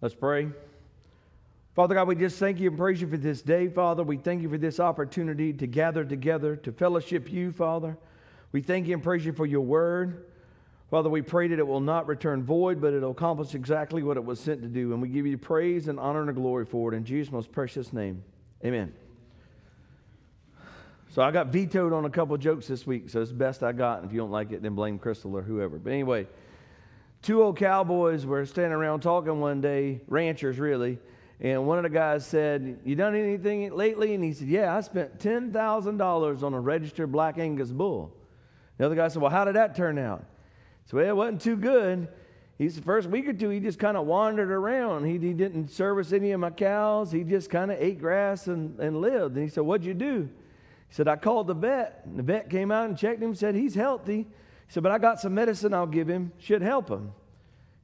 Let's pray. Father God, we just thank you and praise you for this day, Father. We thank you for this opportunity to gather together to fellowship you, Father. We thank you and praise you for your word. Father, we pray that it will not return void, but it'll accomplish exactly what it was sent to do. And we give you praise and honor and glory for it in Jesus' most precious name. Amen. So I got vetoed on a couple jokes this week, so it's best I got. And if you don't like it, then blame Crystal or whoever. But anyway, two old cowboys were standing around talking one day, ranchers really, and one of the guys said, You done anything lately? And he said, Yeah, I spent $10,000 on a registered black Angus bull. The other guy said, Well, how did that turn out? So, well, it wasn't too good. He said, first week or two, he just kind of wandered around. He, he didn't service any of my cows. He just kind of ate grass and, and lived. And he said, What'd you do? He said, I called the vet. And the vet came out and checked him said, He's healthy. He said, But I got some medicine I'll give him. Should help him.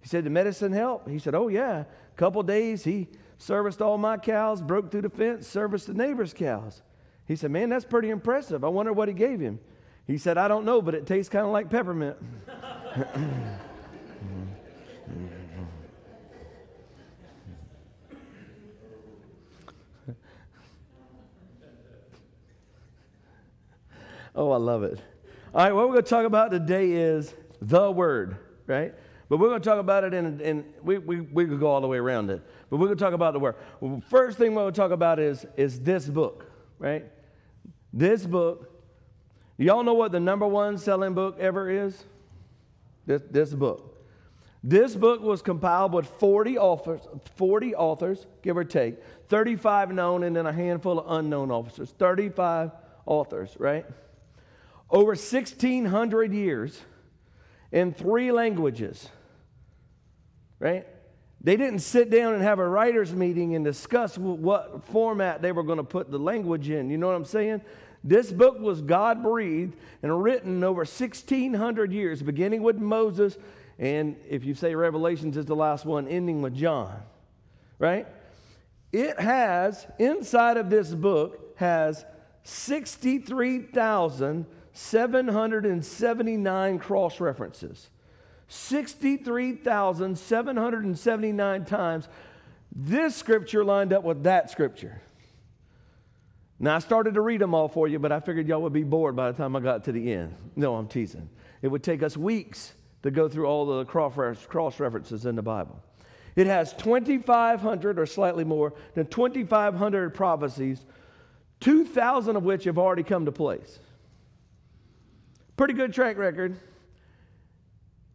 He said, The medicine help? He said, Oh, yeah. A couple days, he serviced all my cows, broke through the fence, serviced the neighbor's cows. He said, Man, that's pretty impressive. I wonder what he gave him. He said, I don't know, but it tastes kind of like peppermint. oh, I love it. All right, what we're going to talk about today is the Word, right? But we're going to talk about it in, in we, we, we could go all the way around it. But we're going to talk about the Word. Well, first thing we're going to talk about is, is this book, right? This book. Y'all know what the number one selling book ever is? This, this book. This book was compiled with 40 authors, 40 authors, give or take, 35 known and then a handful of unknown authors. 35 authors, right? Over 1,600 years in three languages, right? They didn't sit down and have a writer's meeting and discuss what format they were going to put the language in. You know what I'm saying? This book was God breathed and written over 1,600 years, beginning with Moses, and if you say Revelations is the last one, ending with John, right? It has, inside of this book, has 63,779 cross references. 63,779 times this scripture lined up with that scripture. Now, I started to read them all for you, but I figured y'all would be bored by the time I got to the end. No, I'm teasing. It would take us weeks to go through all the cross references in the Bible. It has 2,500 or slightly more than 2,500 prophecies, 2,000 of which have already come to place. Pretty good track record.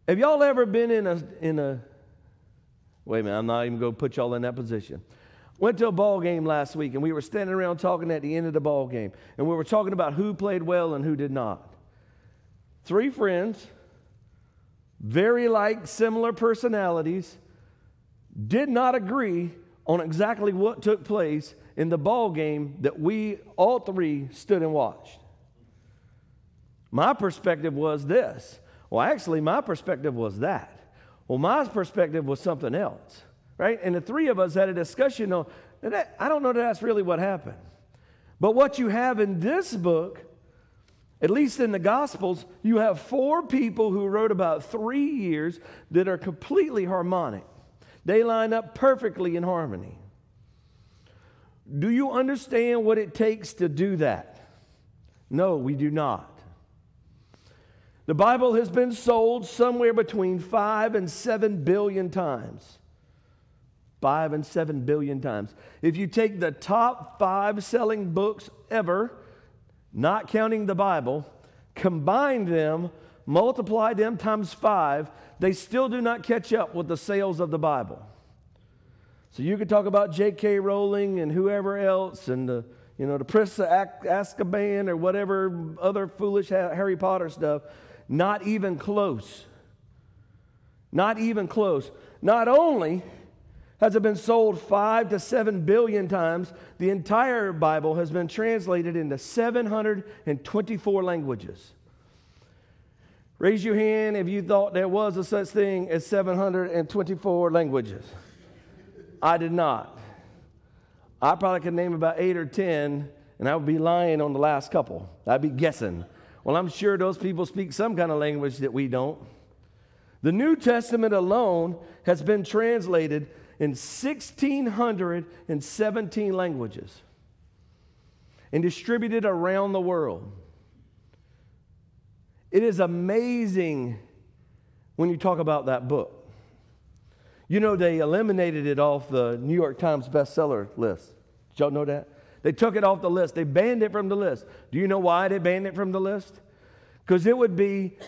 Have y'all ever been in a, in a, wait a minute, I'm not even going to put y'all in that position. Went to a ball game last week, and we were standing around talking at the end of the ball game, and we were talking about who played well and who did not. Three friends, very like, similar personalities, did not agree on exactly what took place in the ball game that we all three stood and watched. My perspective was this. Well, actually, my perspective was that. Well, my perspective was something else right? And the three of us had a discussion on that. I don't know that that's really what happened. But what you have in this book, at least in the Gospels, you have four people who wrote about three years that are completely harmonic. They line up perfectly in harmony. Do you understand what it takes to do that? No, we do not. The Bible has been sold somewhere between five and seven billion times five and seven billion times. If you take the top five selling books ever, not counting the Bible, combine them, multiply them times five, they still do not catch up with the sales of the Bible. So you could talk about J.K. Rowling and whoever else and the, you know, the of Azkaban or whatever other foolish Harry Potter stuff. Not even close. Not even close. Not only has it been sold five to seven billion times, the entire Bible has been translated into 724 languages. Raise your hand if you thought there was a such thing as 724 languages. I did not. I probably could name about eight or 10, and I would be lying on the last couple. I'd be guessing. Well, I'm sure those people speak some kind of language that we don't. The New Testament alone has been translated in 1,617 languages and distributed around the world. It is amazing when you talk about that book. You know, they eliminated it off the New York Times bestseller list. Did y'all know that? They took it off the list. They banned it from the list. Do you know why they banned it from the list? Because it would be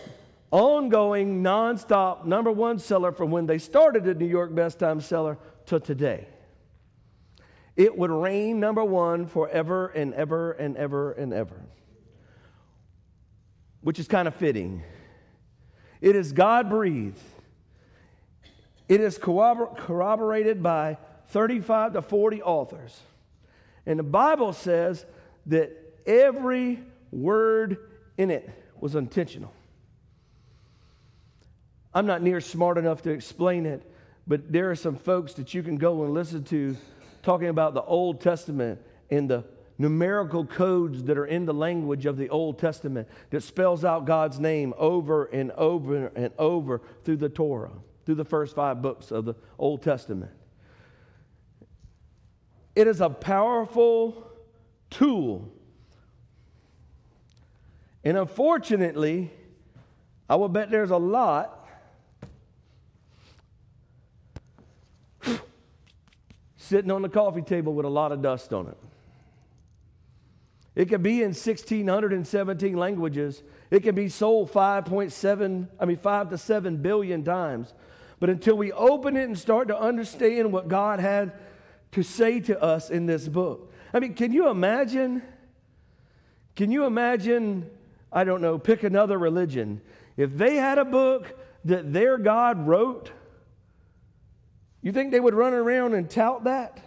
ongoing, nonstop number one seller from when they started the New York Best Time Seller to today. It would reign number one forever and ever and ever and ever, which is kind of fitting. It is God breathed. It is corroborated by 35 to 40 authors. And the Bible says that every word in it was intentional. I'm not near smart enough to explain it, but there are some folks that you can go and listen to talking about the Old Testament and the numerical codes that are in the language of the Old Testament that spells out God's name over and over and over through the Torah, through the first five books of the Old Testament. It is a powerful tool. And unfortunately, I will bet there's a lot sitting on the coffee table with a lot of dust on it. It can be in 1617 languages. It can be sold 5.7, I mean 5 to 7 billion times. But until we open it and start to understand what God had to say to us in this book. I mean, can you imagine? Can you imagine, I don't know, pick another religion. If they had a book that their God wrote, you think they would run around and tout that?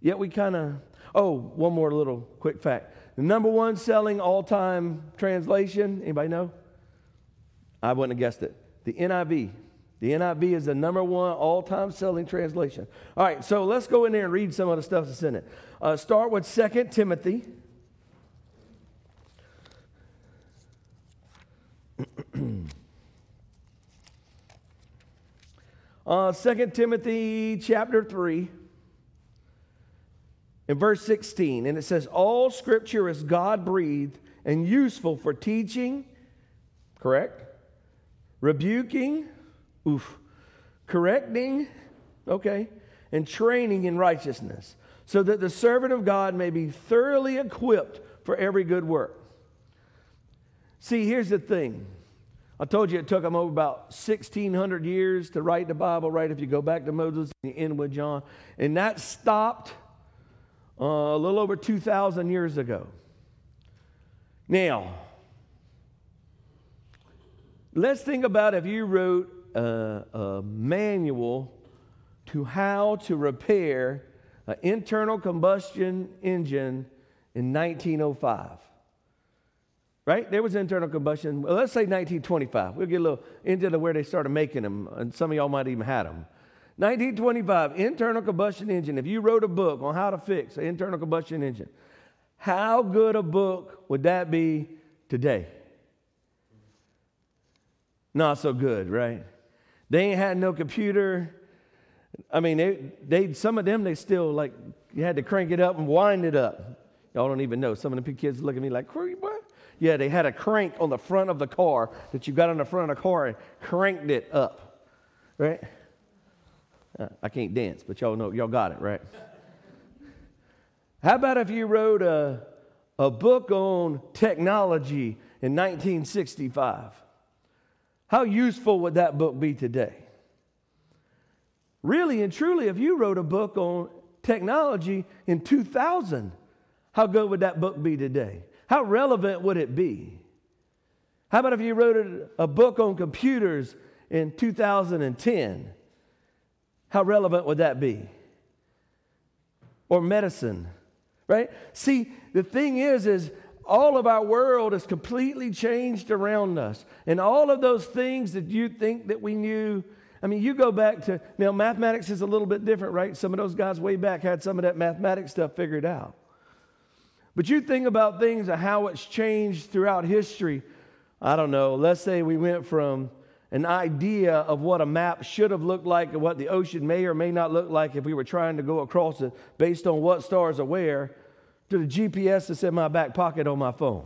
Yet we kind of, oh, one more little quick fact. The number one selling all time translation, anybody know? I wouldn't have guessed it. The NIV. The NIV is the number one all time selling translation. All right, so let's go in there and read some of the stuff that's in it. Uh, start with 2 Timothy. uh, 2 Timothy chapter 3 in verse 16, and it says, All scripture is God breathed and useful for teaching, correct? Rebuking, oof, correcting, okay, and training in righteousness, so that the servant of God may be thoroughly equipped for every good work. See, here's the thing. I told you it took them over about 1,600 years to write the Bible, right? If you go back to Moses and you end with John. And that stopped uh, a little over 2,000 years ago. Now, let's think about if you wrote a, a manual to how to repair an internal combustion engine in 1905. Right? There was internal combustion. Well, let's say 1925. We'll get a little into the, where they started making them, and some of y'all might even had them. 1925, internal combustion engine. If you wrote a book on how to fix an internal combustion engine, how good a book would that be today? Not so good, right? They ain't had no computer. I mean, they, they some of them they still like you had to crank it up and wind it up. Y'all don't even know. Some of the kids look at me like, what? Yeah, they had a crank on the front of the car that you got on the front of the car and cranked it up, right? Uh, I can't dance, but y'all know, y'all got it, right? How about if you wrote a, a book on technology in 1965? How useful would that book be today? Really and truly, if you wrote a book on technology in 2000, how good would that book be today? How relevant would it be? How about if you wrote a, book on computers in 2010? How relevant would that be? Or medicine, right? See, the thing is, is all of our world is completely changed around us. And all of those things that you think that we knew, I mean, you go back to, now mathematics is a little bit different, right? Some of those guys way back had some of that mathematics stuff figured out. But you think about things and how it's changed throughout history. I don't know, let's say we went from an idea of what a map should have looked like and what the ocean may or may not look like if we were trying to go across it based on what stars are where to the GPS that's in my back pocket on my phone.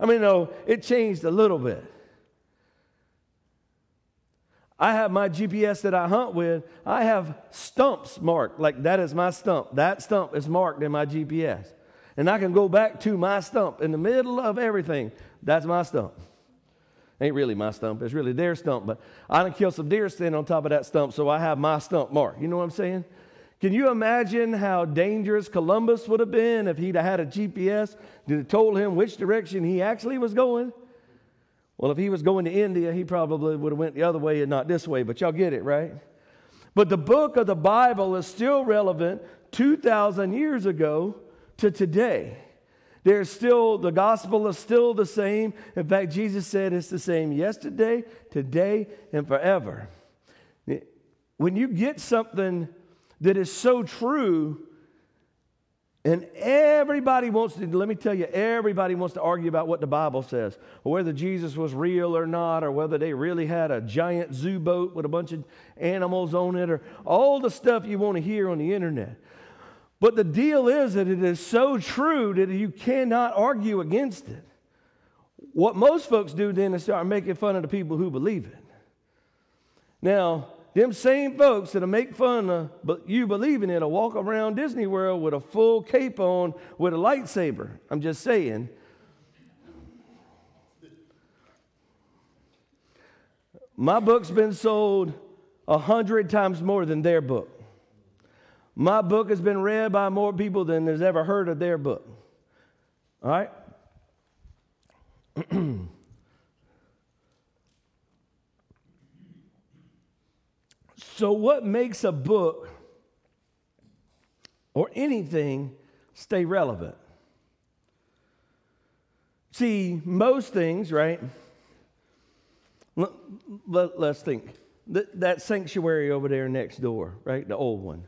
I mean, no, it changed a little bit. I have my GPS that I hunt with, I have stumps marked. Like that is my stump. That stump is marked in my GPS. And I can go back to my stump in the middle of everything. That's my stump. Ain't really my stump, it's really their stump, but I done killed some deer standing on top of that stump, so I have my stump marked. You know what I'm saying? Can you imagine how dangerous Columbus would have been if he'd had a GPS that told him which direction he actually was going? Well, if he was going to India, he probably would have went the other way and not this way, but y'all get it, right? But the book of the Bible is still relevant 2,000 years ago to today. There's still, the gospel is still the same. In fact, Jesus said it's the same yesterday, today, and forever. When you get something that is so true, and everybody wants to, let me tell you, everybody wants to argue about what the Bible says, or whether Jesus was real or not, or whether they really had a giant zoo boat with a bunch of animals on it, or all the stuff you want to hear on the internet. But the deal is that it is so true that you cannot argue against it. What most folks do then is start making fun of the people who believe it. Now, them same folks that'll make fun of but you believing it will walk around Disney World with a full cape on with a lightsaber. I'm just saying. My book's been sold a hundred times more than their book. My book has been read by more people than has ever heard of their book. All right? So, what makes a book or anything stay relevant? See, most things, right? Let, us think. That, that sanctuary over there next door, right? The old one.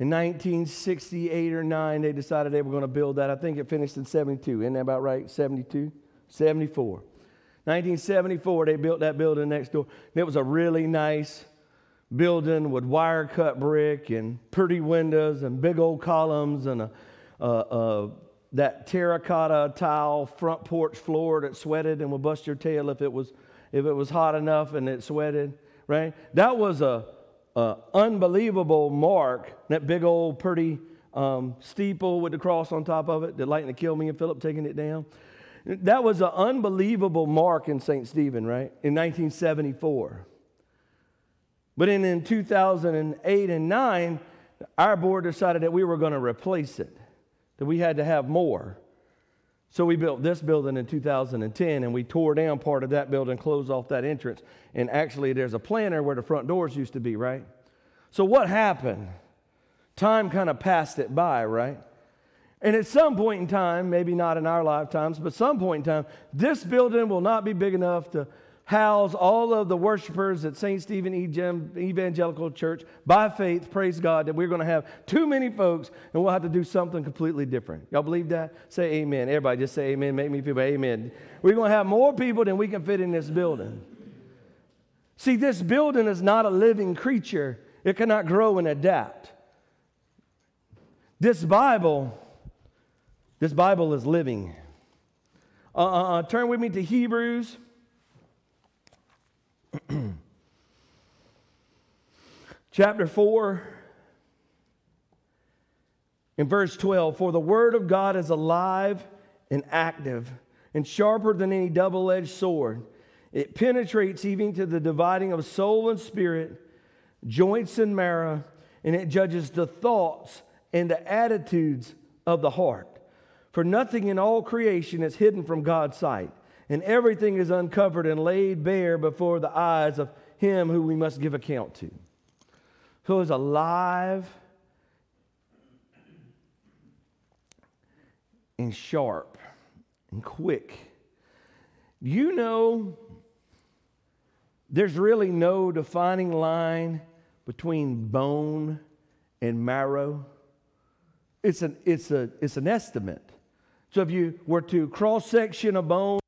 In 1968 or 9, they decided they were going to build that. I think it finished in 72. Isn't that about right? 72? 74. 1974, they built that building next door. It was a really nice building with wire cut brick and pretty windows and big old columns and a, a, a, that terracotta tile front porch floor that sweated and would bust your tail if it was if it was hot enough and it sweated right? That was a, unbelievable mark that big old pretty um, steeple with the cross on top of it that lightning killed me and philip taking it down. That was an unbelievable mark in st stephen right? In 1974 but in, in 2008 and 9, our board decided that we were going to replace it, that we had to have more. So we built this building in 2010 and we tore down part of that building, closed off that entrance. And actually, there's a planter where the front doors used to be, right? So what happened? Time kind of passed it by, right? And at some point in time, maybe not in our lifetimes, but some point in time, this building will not be big enough to house all of the worshipers at St. Stephen Evangelical Church by faith, praise God, that we're going to have too many folks and we'll have to do something completely different. Y'all believe that? Say amen. Everybody just say amen. Make me feel amen. We're going to have more people than we can fit in this building. See, this building is not a living creature, it cannot grow and adapt. This Bible, this Bible is living. Uh, uh, uh turn with me to Hebrews Chapter 4, in verse 12 For the word of God is alive and active and sharper than any double edged sword. It penetrates even to the dividing of soul and spirit, joints and marrow, and it judges the thoughts and the attitudes of the heart. For nothing in all creation is hidden from God's sight and everything is uncovered and laid bare before the eyes of him who we must give account to. Who is alive and sharp and quick. You know, there's really no defining line between bone and marrow. It's an, it's, a, it's an estimate. So if you were to cross section a bone,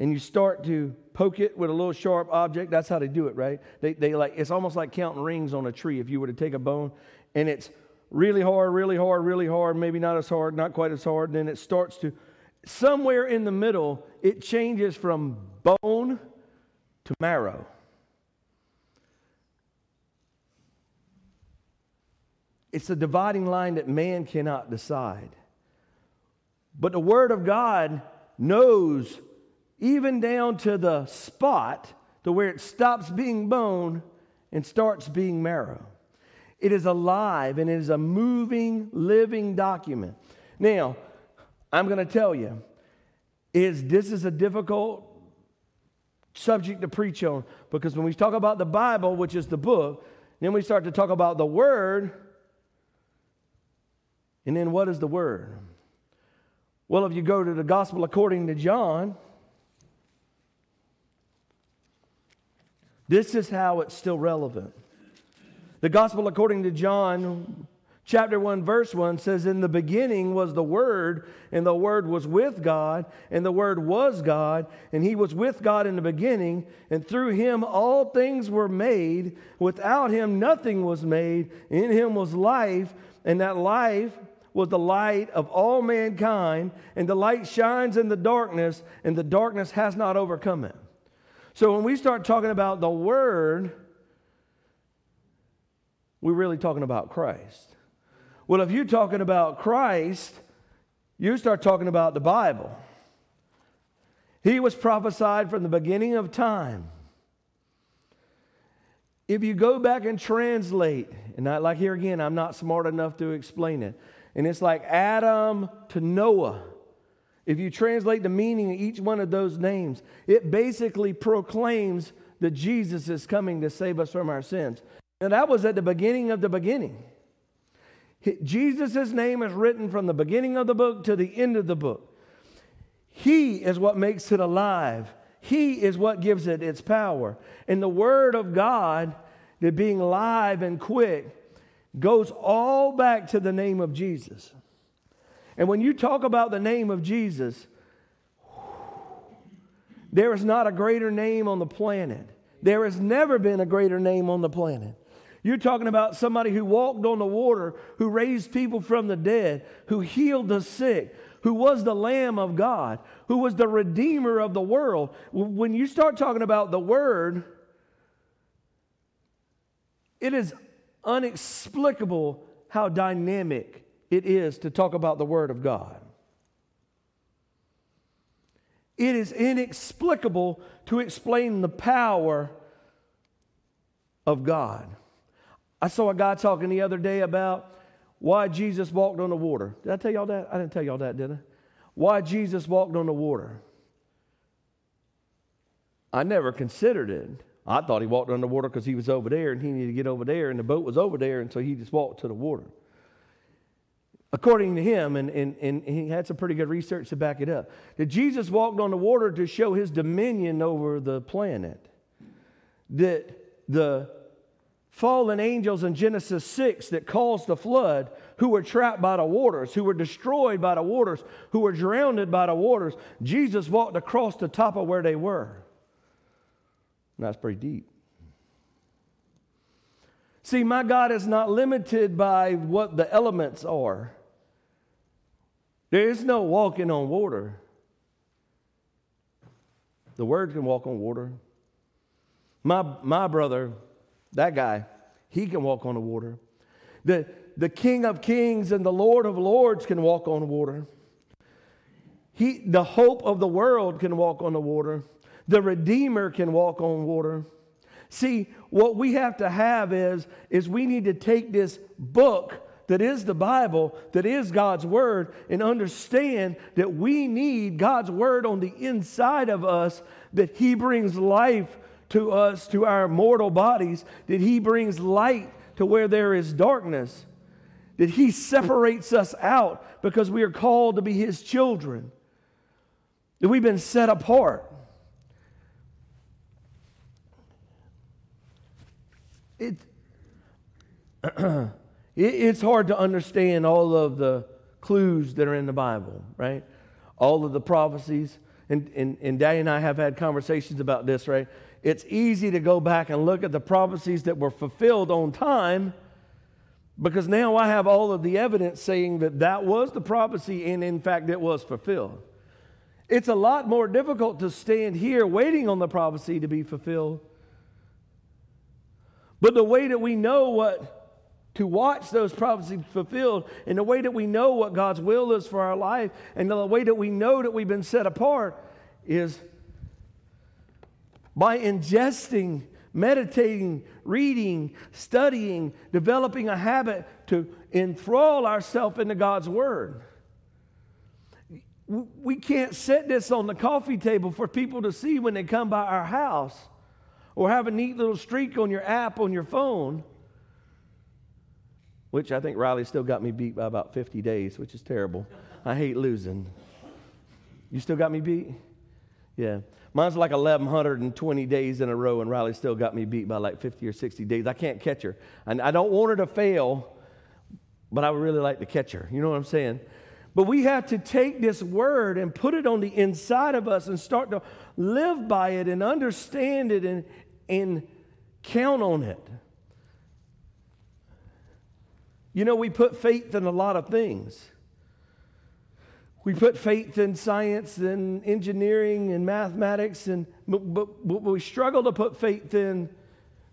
and you start to poke it with a little sharp object. That's how they do it, right? They, they like it's almost like counting rings on a tree. If you were to take a bone and it's really hard, really hard, really hard, maybe not as hard, not quite as hard, and then it starts to somewhere in the middle, it changes from bone to marrow. It's a dividing line that man cannot decide. But the Word of God knows, even down to the spot, to where it stops being bone and starts being marrow. It is alive and it is a moving, living document. Now, I'm going to tell you, is this is a difficult subject to preach on because when we talk about the Bible, which is the book, then we start to talk about the Word, and then what is the Word? Well, if you go to the Gospel according to John, this is how it's still relevant. The Gospel according to John, chapter 1, verse 1 says, In the beginning was the Word, and the Word was with God, and the Word was God, and He was with God in the beginning, and through Him all things were made. Without Him nothing was made. In Him was life, and that life was the light of all mankind, and the light shines in the darkness, and the darkness has not overcome it. So when we start talking about the Word, we're really talking about Christ. Well, if you're talking about Christ, you start talking about the Bible. He was prophesied from the beginning of time. If you go back and translate, and I, like here again, I'm not smart enough to explain it. And it's like Adam to Noah. If you translate the meaning of each one of those names, it basically proclaims that Jesus is coming to save us from our sins. And that was at the beginning of the beginning. Jesus' name is written from the beginning of the book to the end of the book. He is what makes it alive. He is what gives it its power. And the Word of God, that being live and quick, goes all back to the name of Jesus. And when you talk about the name of Jesus, there is not a greater name on the planet. There has never been a greater name on the planet. You're talking about somebody who walked on the water, who raised people from the dead, who healed the sick, who was the Lamb of God, who was the Redeemer of the world. When you start talking about the Word, it is unexplicable how dynamic it is to talk about the Word of God. It is inexplicable to explain the power of God. I saw a guy talking the other day about why Jesus walked on the water. Did I tell y'all that? I didn't tell y'all that, did I? Why Jesus walked on the water. I never considered it. I thought he walked on the water because he was over there and he needed to get over there, and the boat was over there, and so he just walked to the water. According to him, and, and, and he had some pretty good research to back it up, that Jesus walked on the water to show his dominion over the planet. That the fallen angels in Genesis 6 that caused the flood, who were trapped by the waters, who were destroyed by the waters, who were drowned by the waters, Jesus walked across the top of where they were. And that's pretty deep. See, my God is not limited by what the elements are. There is no walking on water. The Word can walk on water. My, my brother, that guy, he can walk on the water. The, the King of Kings and the Lord of Lords can walk on water. He, the hope of the world can walk on the water. The Redeemer can walk on water. See, what we have to have is, is we need to take this book that is the Bible, that is God's Word, and understand that we need God's Word on the inside of us, that He brings life to us, to our mortal bodies, that He brings light to where there is darkness, that He separates us out because we are called to be His children, that we've been set apart. It, it's hard to understand all of the clues that are in the Bible, right? All of the prophecies. and, and, and Daddy and I have had conversations about this, right? It's easy to go back and look at the prophecies that were fulfilled on time because now I have all of the evidence saying that that was the prophecy and in fact it was fulfilled. It's a lot more difficult to stand here waiting on the prophecy to be fulfilled. But the way that we know what to watch those prophecies fulfilled, and the way that we know what God's will is for our life, and the way that we know that we've been set apart is by ingesting, meditating, reading, studying, developing a habit to enthrall ourselves into God's Word. We can't set this on the coffee table for people to see when they come by our house or have a neat little streak on your app on your phone which I think Riley still got me beat by about 50 days, which is terrible. I hate losing. You still got me beat? Yeah. Mine's like 1,120 days in a row, and Riley still got me beat by like 50 or 60 days. I can't catch her. And I don't want her to fail, but I would really like to catch her. You know what I'm saying? But we have to take this word and put it on the inside of us and start to live by it and understand it and, and count on it. You know, we put faith in a lot of things. We put faith in science and engineering and mathematics, and, but, we struggle to put faith in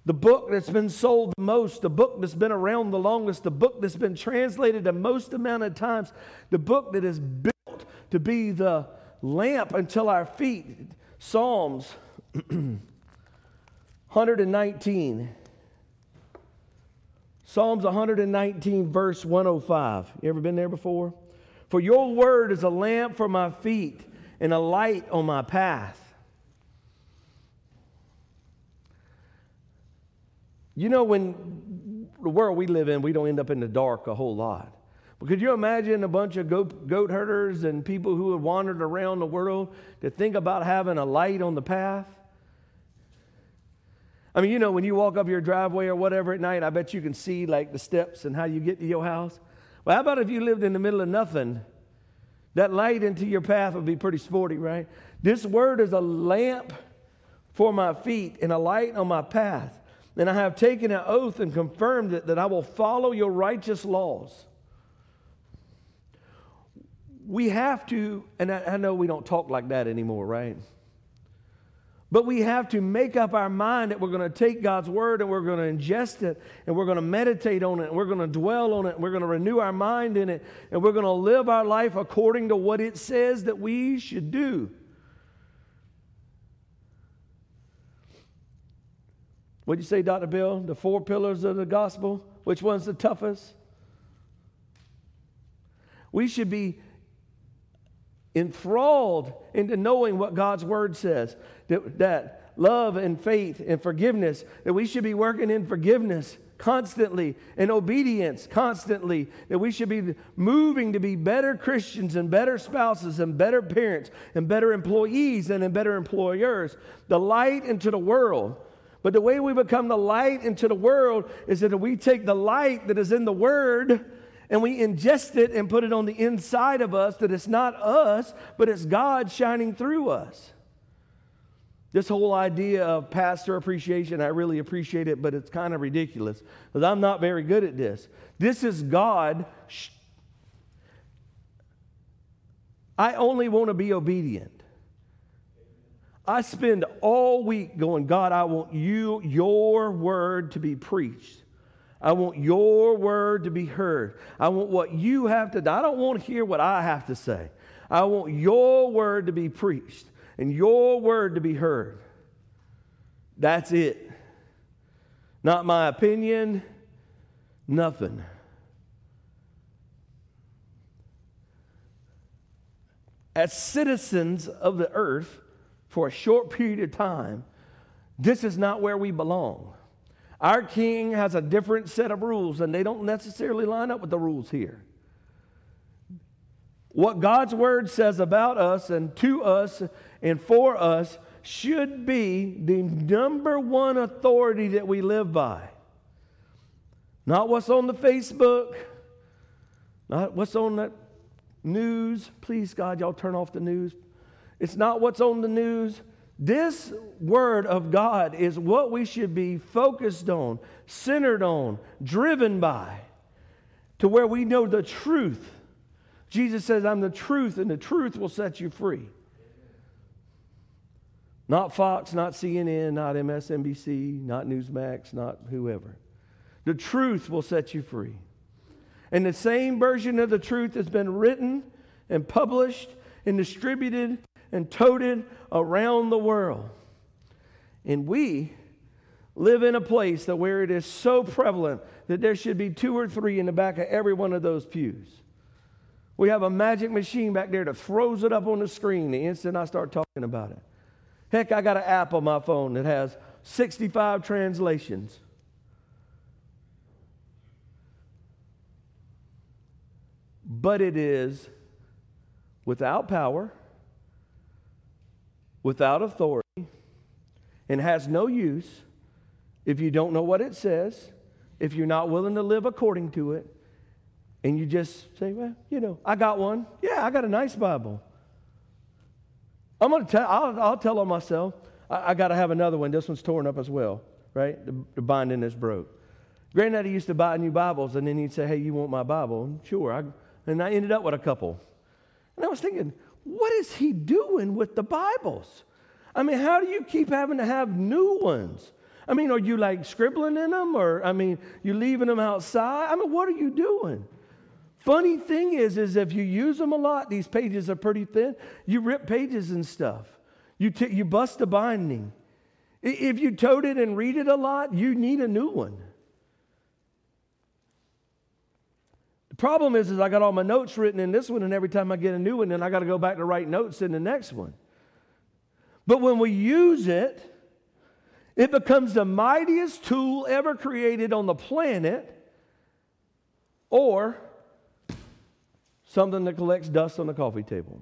the book that's been sold the most, the book that's been around the longest, the book that's been translated the most amount of times, the book that is built to be the lamp until our feet. Psalms 119. Psalms 119, verse 105. You ever been there before? For your word is a lamp for my feet and a light on my path. You know, when the world we live in, we don't end up in the dark a whole lot. But could you imagine a bunch of goat, goat herders and people who have wandered around the world to think about having a light on the path? I mean, you know, when you walk up your driveway or whatever at night, I bet you can see like the steps and how you get to your house. Well, how about if you lived in the middle of nothing? That light into your path would be pretty sporty, right? This word is a lamp for my feet and a light on my path. And I have taken an oath and confirmed it that I will follow your righteous laws. We have to, and I, I know we don't talk like that anymore, right? But we have to make up our mind that we're going to take God's word and we're going to ingest it and we're going to meditate on it and we're going to dwell on it and we're going to renew our mind in it and we're going to live our life according to what it says that we should do. What'd you say, Dr. Bill? The four pillars of the gospel? Which one's the toughest? We should be enthralled into knowing what God's word says. That, that love and faith and forgiveness, that we should be working in forgiveness constantly and obedience constantly, that we should be moving to be better Christians and better spouses and better parents and better employees and, and better employers, the light into the world. But the way we become the light into the world is that we take the light that is in the Word and we ingest it and put it on the inside of us that it's not us, but it's God shining through us. This whole idea of pastor appreciation, I really appreciate it, but it's kind of ridiculous because I'm not very good at this. This is God. I only want to be obedient. I spend all week going, God, I want you, your word to be preached. I want your word to be heard. I want what you have to do. I don't want to hear what I have to say. I want your word to be preached and your word to be heard. That's it. Not my opinion, nothing. As citizens of the earth for a short period of time, this is not where we belong. Our king has a different set of rules, and they don't necessarily line up with the rules here. What God's word says about us and to us and for us should be the number one authority that we live by. Not what's on the Facebook, not what's on the news. Please, God, y'all turn off the news. It's not what's on the news. This word of God is what we should be focused on, centered on, driven by, to where we know the truth. Jesus says, I'm the truth, and the truth will set you free. Not Fox, not CNN, not MSNBC, not Newsmax, not whoever. The truth will set you free. And the same version of the truth has been written and published and distributed and toted around the world. And we live in a place that where it is so prevalent that there should be two or three in the back of every one of those pews. We have a magic machine back there that throws it up on the screen the instant I start talking about it. Heck, I got an app on my phone that has 65 translations. But it is without power, without authority, and has no use if you don't know what it says, if you're not willing to live according to it, and you just say, well, you know, I got one. Yeah, I got a nice Bible. I'm going to tell, I'll, I'll tell on myself, I, I got to have another one. This one's torn up as well, right? The, the binding is broke. Granddaddy used to buy new Bibles, and then he'd say, hey, you want my Bible? Sure. I, and I ended up with a couple. And I was thinking, what is he doing with the Bibles? I mean, how do you keep having to have new ones? I mean, are you like scribbling in them or, I mean, you leaving them outside? I mean, what are you doing? Funny thing is, is if you use them a lot, these pages are pretty thin. You rip pages and stuff. You, t- you bust the binding. If you tote it and read it a lot, you need a new one. Problem is, is I got all my notes written in this one, and every time I get a new one, then I got to go back to write notes in the next one. But when we use it, it becomes the mightiest tool ever created on the planet, or something that collects dust on the coffee table.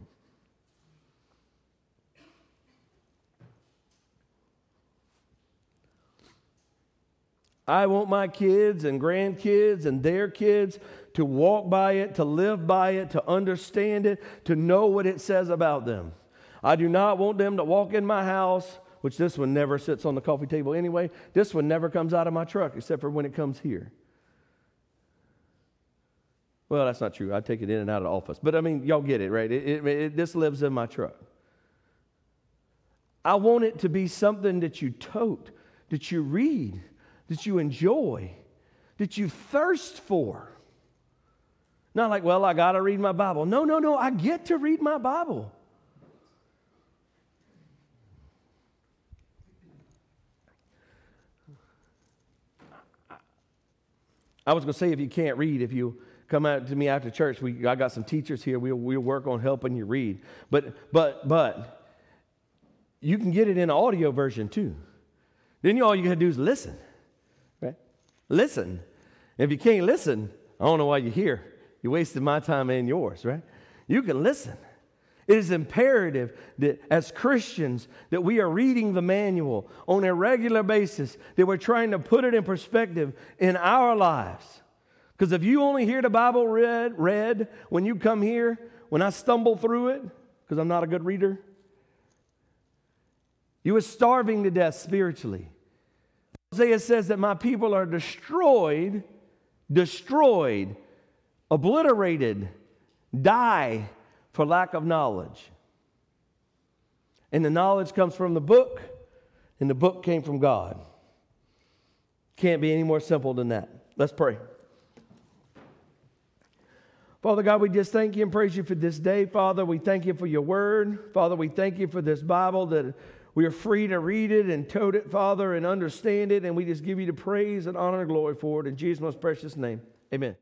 I want my kids and grandkids and their kids to walk by it, to live by it, to understand it, to know what it says about them. I do not want them to walk in my house, which this one never sits on the coffee table anyway. This one never comes out of my truck except for when it comes here. Well, that's not true. I take it in and out of the office. But I mean, y'all get it, right? It, it, it, this lives in my truck. I want it to be something that you tote, that you read, that you enjoy, that you thirst for. Not like, well, I got to read my Bible. No, no, no, I get to read my Bible. I was going to say, if you can't read, if you come out to me after church, we, I got some teachers here. We'll, we'll work on helping you read. But, but, but, you can get it in audio version too. Then you all you got to do is listen. Right? Listen. If you can't listen, I don't know why you're here. You wasted my time and yours, right? You can listen. It is imperative that as Christians that we are reading the manual on a regular basis, that we're trying to put it in perspective in our lives. Because if you only hear the Bible read, read when you come here, when I stumble through it, because I'm not a good reader, you are starving to death spiritually. Isaiah says that my people are destroyed, destroyed obliterated, die for lack of knowledge. And the knowledge comes from the book, and the book came from God. Can't be any more simple than that. Let's pray. Father God, we just thank you and praise you for this day. Father, we thank you for your word. Father, we thank you for this Bible that we are free to read it and tote it, Father, and understand it. And we just give you the praise and honor and glory for it. In Jesus' most precious name, amen.